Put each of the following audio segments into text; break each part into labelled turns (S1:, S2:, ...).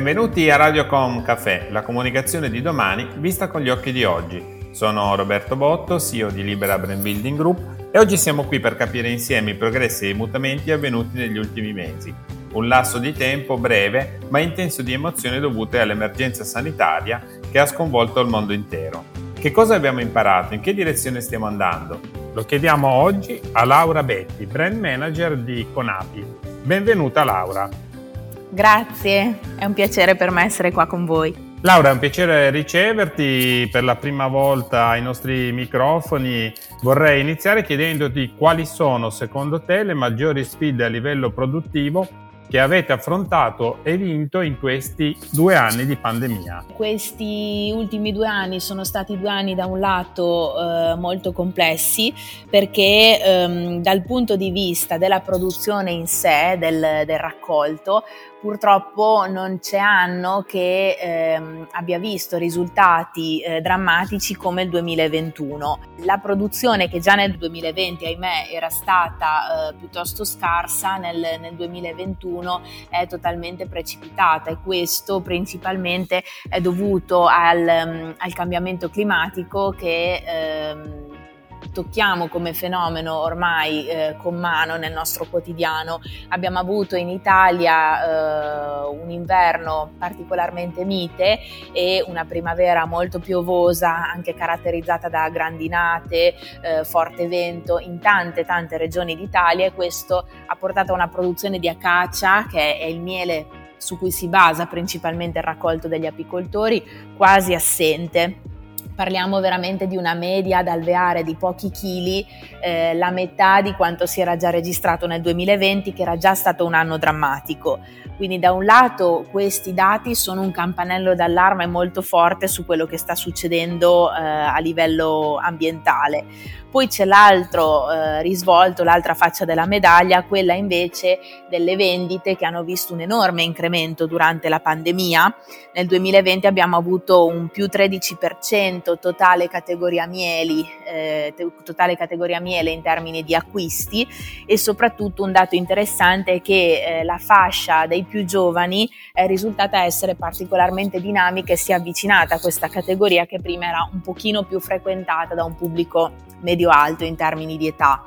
S1: Benvenuti a Radiocom Café, la comunicazione di domani vista con gli occhi di oggi. Sono Roberto Botto, CEO di Libera Brand Building Group e oggi siamo qui per capire insieme i progressi e i mutamenti avvenuti negli ultimi mesi. Un lasso di tempo breve ma intenso di emozioni dovute all'emergenza sanitaria che ha sconvolto il mondo intero. Che cosa abbiamo imparato? In che direzione stiamo andando? Lo chiediamo oggi a Laura Betti, brand manager di Conapi. Benvenuta Laura.
S2: Grazie, è un piacere per me essere qua con voi.
S1: Laura, è un piacere riceverti per la prima volta ai nostri microfoni. Vorrei iniziare chiedendoti quali sono secondo te le maggiori sfide a livello produttivo che avete affrontato e vinto in questi due anni di pandemia?
S2: Questi ultimi due anni sono stati due anni da un lato eh, molto complessi perché ehm, dal punto di vista della produzione in sé, del, del raccolto, purtroppo non c'è anno che ehm, abbia visto risultati eh, drammatici come il 2021. La produzione che già nel 2020, ahimè, era stata eh, piuttosto scarsa, nel, nel, 2021 è totalmente precipitata e questo principalmente è dovuto al, um, al cambiamento climatico che ehm, tocchiamo come fenomeno ormai eh, con mano nel nostro quotidiano. Abbiamo avuto in Italia eh, un inverno particolarmente mite e una primavera molto piovosa, anche caratterizzata da grandinate, eh, forte vento in tante tante regioni d'Italia e questo ha portato a una produzione di acacia che è il miele su cui si basa principalmente il raccolto degli apicoltori, quasi assente parliamo veramente di una media ad alveare di pochi chili, eh, la metà di quanto si era già registrato nel 2020, che era già stato un anno drammatico. Quindi da un lato questi dati sono un campanello d'allarme molto forte su quello che sta succedendo eh, a livello ambientale. Poi c'è l'altro eh, risvolto, l'altra faccia della medaglia, quella invece delle vendite che hanno visto un enorme incremento durante la pandemia. Nel 2020 abbiamo avuto un più 13% totale categoria mieli, eh, totale categoria miele in termini di acquisti e soprattutto un dato interessante è che eh, la fascia dei più giovani è risultata essere particolarmente dinamica e si è avvicinata a questa categoria che prima era un pochino più frequentata da un pubblico medio-alto in termini di età.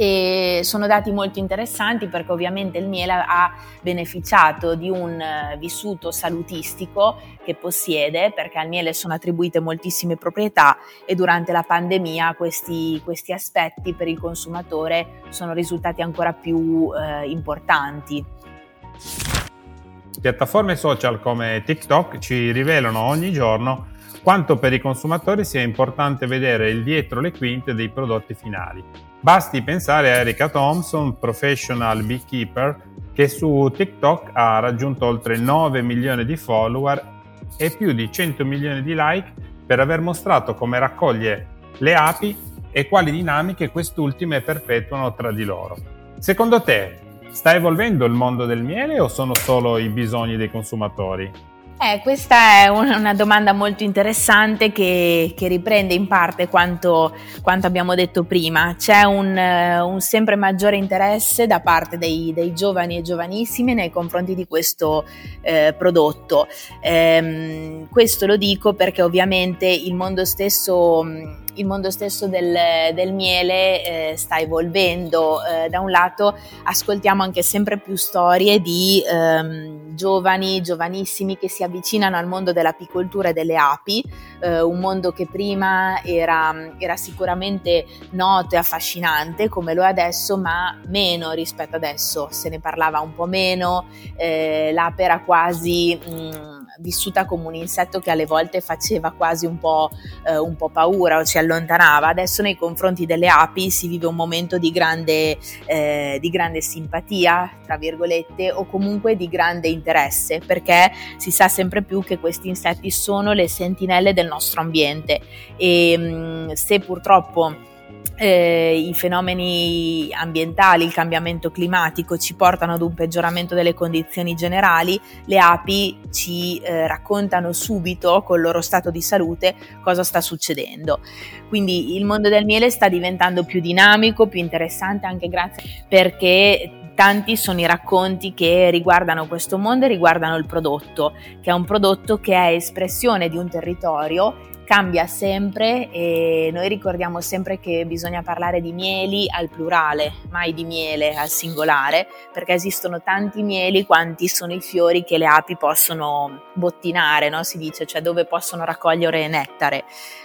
S2: E sono dati molto interessanti perché ovviamente il miele ha beneficiato di un eh, vissuto salutistico che possiede perché al miele sono attribuite moltissime proprietà e durante la pandemia questi, questi aspetti per il consumatore sono risultati ancora più eh, importanti.
S1: Piattaforme social come TikTok ci rivelano ogni giorno quanto per i consumatori sia importante vedere il dietro le quinte dei prodotti finali. Basti pensare a Erika Thompson, professional beekeeper, che su TikTok ha raggiunto oltre 9 milioni di follower e più di 100 milioni di like per aver mostrato come raccoglie le api e quali dinamiche quest'ultime perpetuano tra di loro. Secondo te, sta evolvendo il mondo del miele o sono solo i bisogni dei consumatori?
S2: Eh, questa è una domanda molto interessante che, che riprende in parte quanto, quanto, abbiamo detto prima. C'è un, un sempre maggiore interesse da parte dei, dei, giovani e giovanissimi nei confronti di questo eh, prodotto. Eh, questo lo dico perché ovviamente il mondo stesso il mondo stesso del, del miele eh, sta evolvendo. Eh, da un lato ascoltiamo anche sempre più storie di ehm, giovani, giovanissimi che si avvicinano al mondo dell'apicoltura e delle api, eh, un mondo che prima era, era, sicuramente noto e affascinante come lo è adesso, ma meno rispetto adesso. Se ne parlava un po' meno, eh, l'ape era quasi... Mh, mm, vissuta come un insetto che alle volte faceva quasi un po', eh, un po', paura o ci allontanava. Adesso nei confronti delle api si vive un momento di grande, eh, di grande simpatia, tra virgolette, o comunque di grande interesse, perché si sa sempre più che questi insetti sono le sentinelle del nostro ambiente e mh, mm, se purtroppo eh, i fenomeni ambientali, il cambiamento climatico ci portano ad un peggioramento delle condizioni generali, le api ci eh, raccontano subito col loro stato di salute cosa sta succedendo. Quindi il mondo del miele sta diventando più dinamico, più interessante anche grazie perché tanti sono i racconti che riguardano questo mondo e riguardano il prodotto, che è un prodotto che è espressione di un territorio cambia sempre e noi ricordiamo sempre che bisogna parlare di mieli al plurale, mai di miele al singolare, perché esistono tanti mieli quanti sono i fiori che le api possono bottinare, no? si dice, cioè dove possono raccogliere nettare.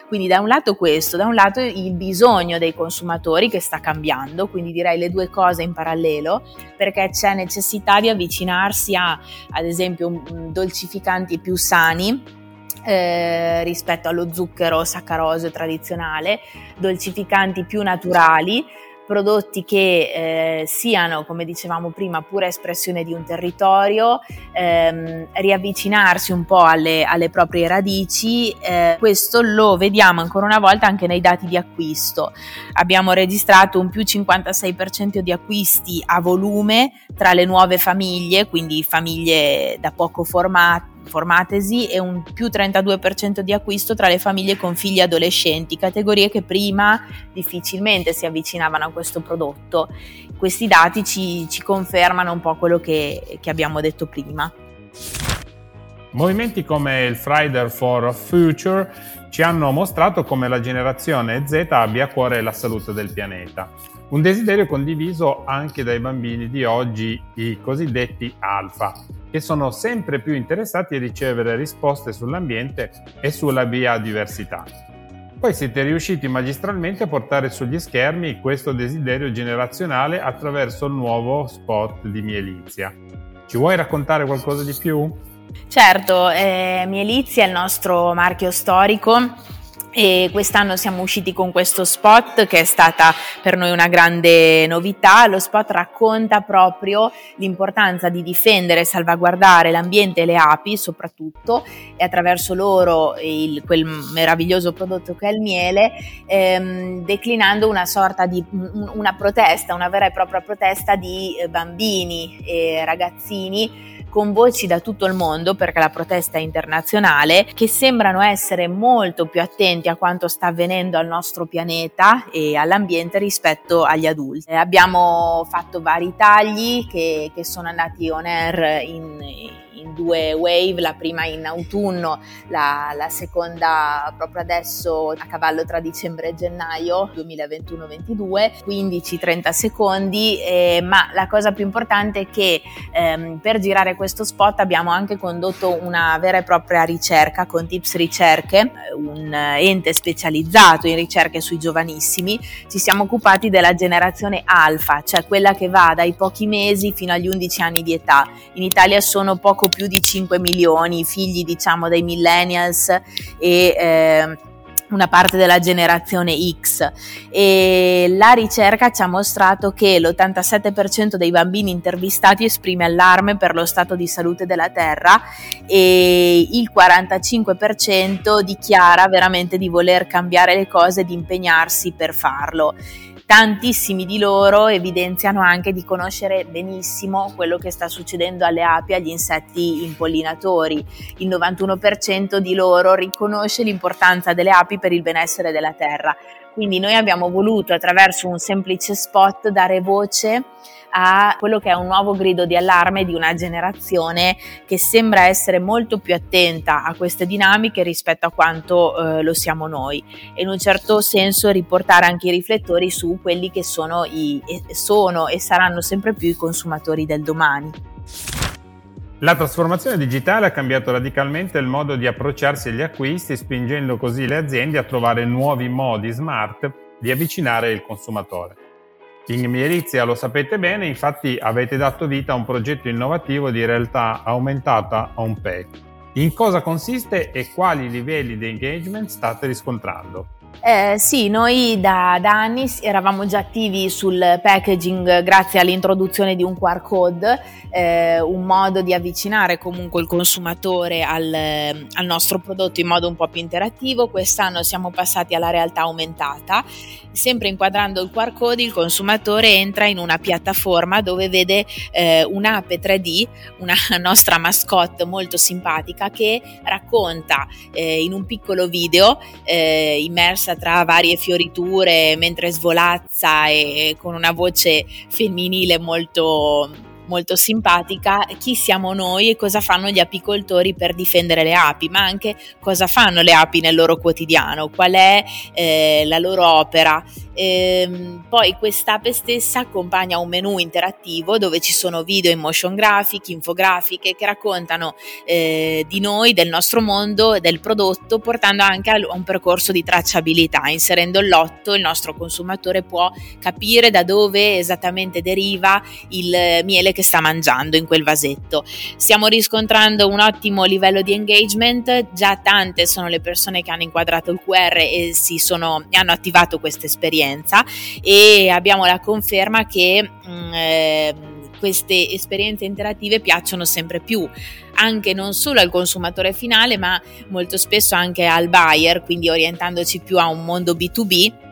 S2: Quindi da un lato questo, da un lato il bisogno dei consumatori che sta cambiando, quindi direi le due cose in parallelo, perché c'è necessità di avvicinarsi a, ad esempio, dolcificanti più sani eh, rispetto allo zucchero saccarosio tradizionale, dolcificanti più naturali, prodotti che eh, siano, come dicevamo prima, pura espressione di un territorio, ehm, riavvicinarsi un po' alle, alle proprie radici. Eh, questo lo vediamo ancora una volta anche nei dati di acquisto. Abbiamo registrato un più 56% di acquisti a volume tra le nuove famiglie, quindi famiglie da poco formate formatesi e un più 32% di acquisto tra le famiglie con figli adolescenti, categorie che prima difficilmente si avvicinavano a questo prodotto. Questi dati ci, ci confermano un po' quello che, che abbiamo detto prima.
S1: Movimenti come il Friday for Future ci hanno mostrato come la generazione Z abbia a cuore la salute del pianeta. Un desiderio condiviso anche dai bambini di oggi, i cosiddetti alfa, che sono sempre più interessati a ricevere risposte sull'ambiente e sulla biodiversità. Poi siete riusciti magistralmente a portare sugli schermi questo desiderio generazionale attraverso il nuovo spot di Mielizia. Ci vuoi raccontare qualcosa di più?
S2: Certo, eh, Mielizia è il nostro marchio storico e quest'anno siamo usciti con questo spot che è stata per noi una grande novità. Lo spot racconta proprio l'importanza di difendere e salvaguardare l'ambiente e le api soprattutto e attraverso loro il, quel meraviglioso prodotto che è il miele, ehm, declinando una sorta di una protesta, una vera e propria protesta di eh, bambini e ragazzini con voci da tutto il mondo, perché la protesta è internazionale, che sembrano essere molto più attenti a quanto sta avvenendo al nostro pianeta e all'ambiente rispetto agli adulti. Eh, abbiamo fatto vari tagli che, che sono andati on air in, in due wave, la prima in autunno, la, la seconda proprio adesso a cavallo tra dicembre e gennaio 2021-22, 15-30 secondi, eh, ma la cosa più importante è che ehm, per girare questo spot abbiamo anche condotto una vera e propria ricerca con Tips Ricerche, un ente specializzato in ricerche sui giovanissimi, ci siamo occupati della generazione alfa, cioè quella che va dai pochi mesi fino agli 11 anni di età. In Italia sono poco più di 5 milioni, figli diciamo dei millennials e eh, una parte della generazione X. E la ricerca ci ha mostrato che l'87% dei bambini intervistati esprime allarme per lo stato di salute della Terra e il 45% dichiara veramente di voler cambiare le cose e di impegnarsi per farlo tantissimi di loro evidenziano anche di conoscere benissimo quello che sta succedendo alle api, agli insetti impollinatori. Il 91% di loro riconosce l'importanza delle api per il benessere della terra. Quindi noi abbiamo voluto attraverso un semplice spot dare voce a quello che è un nuovo grido di allarme di una generazione che sembra essere molto più attenta a queste dinamiche rispetto a quanto eh, lo siamo noi e in un certo senso riportare anche i riflettori su quelli che sono, i, sono e saranno sempre più i consumatori del domani.
S1: La trasformazione digitale ha cambiato radicalmente il modo di approcciarsi agli acquisti, spingendo così le aziende a trovare nuovi modi smart di avvicinare il consumatore. In Mielizia lo sapete bene, infatti avete dato vita a un progetto innovativo di realtà aumentata on pay. In cosa consiste e quali livelli di engagement state riscontrando?
S2: Eh, sì, noi da, da, anni eravamo già attivi sul packaging grazie all'introduzione di un QR code, eh, un modo di avvicinare comunque il consumatore al, al, nostro prodotto in modo un po' più interattivo. Quest'anno siamo passati alla realtà aumentata, sempre inquadrando il QR code il consumatore entra in una piattaforma dove vede eh, un'ape 3D, una nostra mascotte molto simpatica che racconta eh, in un piccolo video eh, immerso immersa tra varie fioriture mentre svolazza e con una voce femminile molto molto simpatica chi siamo noi e cosa fanno gli apicoltori per difendere le api, ma anche cosa fanno le api nel loro quotidiano, qual è eh, la loro opera. Ehm, poi quest'ape stessa accompagna un menu interattivo dove ci sono video in motion graphic, infografiche che raccontano eh, di noi, del nostro mondo, del prodotto, portando anche a un percorso di tracciabilità. Inserendo il lotto, il nostro consumatore può capire da dove esattamente deriva il miele che sta mangiando in quel vasetto. Stiamo riscontrando un ottimo livello di engagement, già tante sono le persone che hanno inquadrato il QR e si sono, hanno attivato questa esperienza. E abbiamo la conferma che mh, mm, eh, queste esperienze interattive piacciono sempre più anche non solo al consumatore finale ma molto spesso anche al buyer quindi orientandoci più a un mondo B2B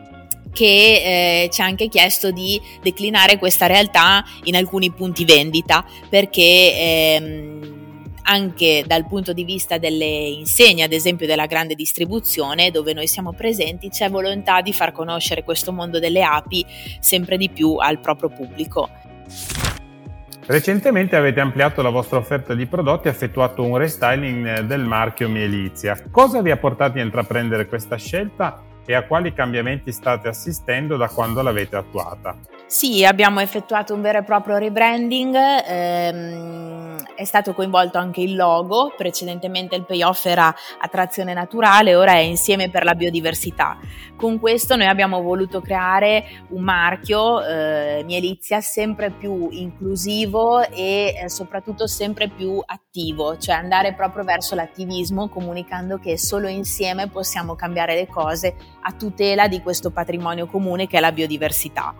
S2: che eh, ci ha anche chiesto di declinare questa realtà in alcuni punti vendita perché ehm, anche dal punto di vista delle insegne, ad esempio della grande distribuzione, dove noi siamo presenti, c'è volontà di far conoscere questo mondo delle api sempre di più al proprio pubblico.
S1: Recentemente avete ampliato la vostra offerta di prodotti e effettuato un restyling del marchio Mielizia. Cosa vi ha portati a intraprendere questa scelta e a quali cambiamenti state assistendo da quando l'avete attuata?
S2: Sì, abbiamo effettuato un vero e proprio rebranding, ehm, è stato coinvolto anche il logo, precedentemente il payoff era attrazione naturale, ora è insieme per la biodiversità. Con questo noi abbiamo voluto creare un marchio, eh, Mielizia, sempre più inclusivo e eh, soprattutto sempre più attivo, cioè andare proprio verso l'attivismo comunicando che solo insieme possiamo cambiare le cose a tutela di questo patrimonio comune che è la biodiversità.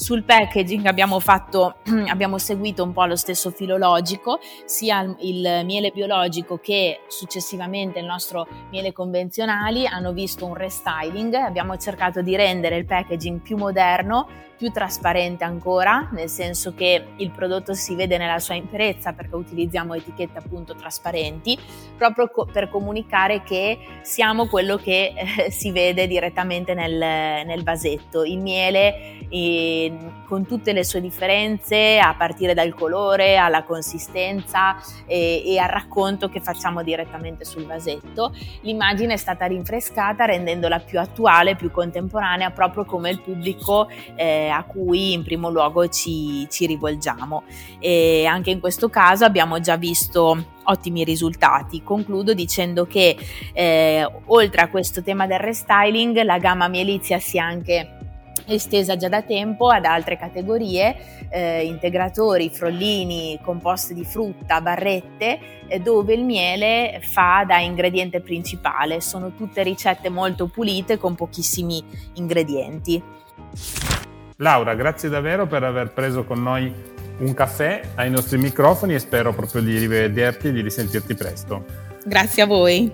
S2: Sul packaging abbiamo, fatto, abbiamo seguito un po' lo stesso filologico, sia il miele biologico che successivamente il nostro miele convenzionali hanno visto un restyling, abbiamo cercato di rendere il packaging più moderno, più trasparente ancora, nel senso che il prodotto si vede nella sua interezza perché utilizziamo etichette appunto trasparenti, proprio co- per comunicare che siamo quello che eh, si vede direttamente nel, nel vasetto. Il miele eh, con tutte le sue differenze, a partire dal colore, alla consistenza e, e al racconto che facciamo direttamente sul vasetto. L'immagine è stata rinfrescata rendendola più attuale, più contemporanea, proprio come il pubblico eh, a cui in primo luogo ci, ci rivolgiamo. E anche in questo caso abbiamo già visto ottimi risultati. Concludo dicendo che eh, oltre a questo tema del restyling, la gamma Mielizia si è anche estesa già da tempo ad altre categorie, eh, integratori, frollini, composti di frutta, barrette, eh, dove il miele fa da ingrediente principale. Sono tutte ricette molto pulite con pochissimi ingredienti.
S1: Laura, grazie davvero per aver preso con noi un caffè ai nostri microfoni e spero proprio di rivederti e di risentirti presto.
S2: Grazie a voi.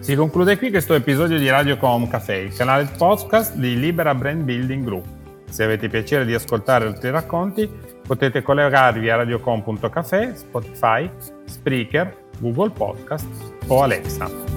S1: Si conclude qui questo episodio di Radiocom Café, il canale podcast di Libera Brand Building Group. Se avete piacere di ascoltare altri racconti, potete collegarvi a radiocom.café, Spotify, Spreaker, Google Podcast o Alexa.